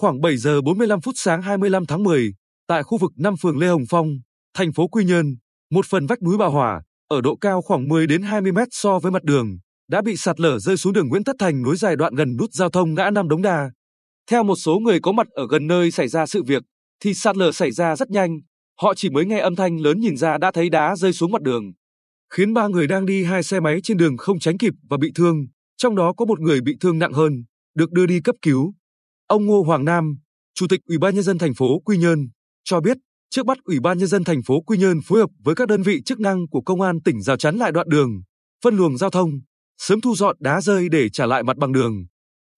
Khoảng 7 giờ 45 phút sáng 25 tháng 10, tại khu vực 5 phường Lê Hồng Phong, thành phố Quy Nhơn, một phần vách núi Bà Hỏa, ở độ cao khoảng 10 đến 20 mét so với mặt đường, đã bị sạt lở rơi xuống đường Nguyễn Tất Thành nối dài đoạn gần nút giao thông ngã năm Đống Đa. Theo một số người có mặt ở gần nơi xảy ra sự việc, thì sạt lở xảy ra rất nhanh, họ chỉ mới nghe âm thanh lớn nhìn ra đã thấy đá rơi xuống mặt đường, khiến ba người đang đi hai xe máy trên đường không tránh kịp và bị thương, trong đó có một người bị thương nặng hơn, được đưa đi cấp cứu. Ông Ngô Hoàng Nam, Chủ tịch Ủy ban nhân dân thành phố Quy Nhơn, cho biết, trước mắt Ủy ban nhân dân thành phố Quy Nhơn phối hợp với các đơn vị chức năng của công an tỉnh rào chắn lại đoạn đường, phân luồng giao thông, sớm thu dọn đá rơi để trả lại mặt bằng đường.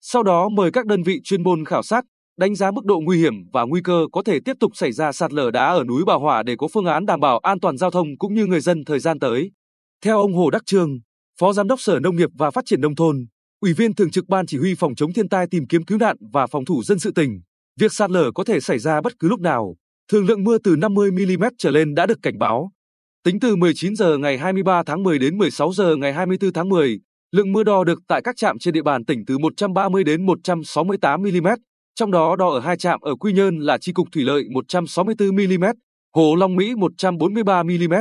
Sau đó mời các đơn vị chuyên môn khảo sát, đánh giá mức độ nguy hiểm và nguy cơ có thể tiếp tục xảy ra sạt lở đá ở núi Bà Hỏa để có phương án đảm bảo an toàn giao thông cũng như người dân thời gian tới. Theo ông Hồ Đắc Trương, Phó Giám đốc Sở Nông nghiệp và Phát triển Nông thôn, Ủy viên Thường trực Ban Chỉ huy Phòng chống thiên tai tìm kiếm cứu nạn và phòng thủ dân sự tỉnh, việc sạt lở có thể xảy ra bất cứ lúc nào, thường lượng mưa từ 50 mm trở lên đã được cảnh báo. Tính từ 19 giờ ngày 23 tháng 10 đến 16 giờ ngày 24 tháng 10, lượng mưa đo được tại các trạm trên địa bàn tỉnh từ 130 đến 168 mm, trong đó đo ở hai trạm ở Quy Nhơn là Chi cục Thủy lợi 164 mm, Hồ Long Mỹ 143 mm.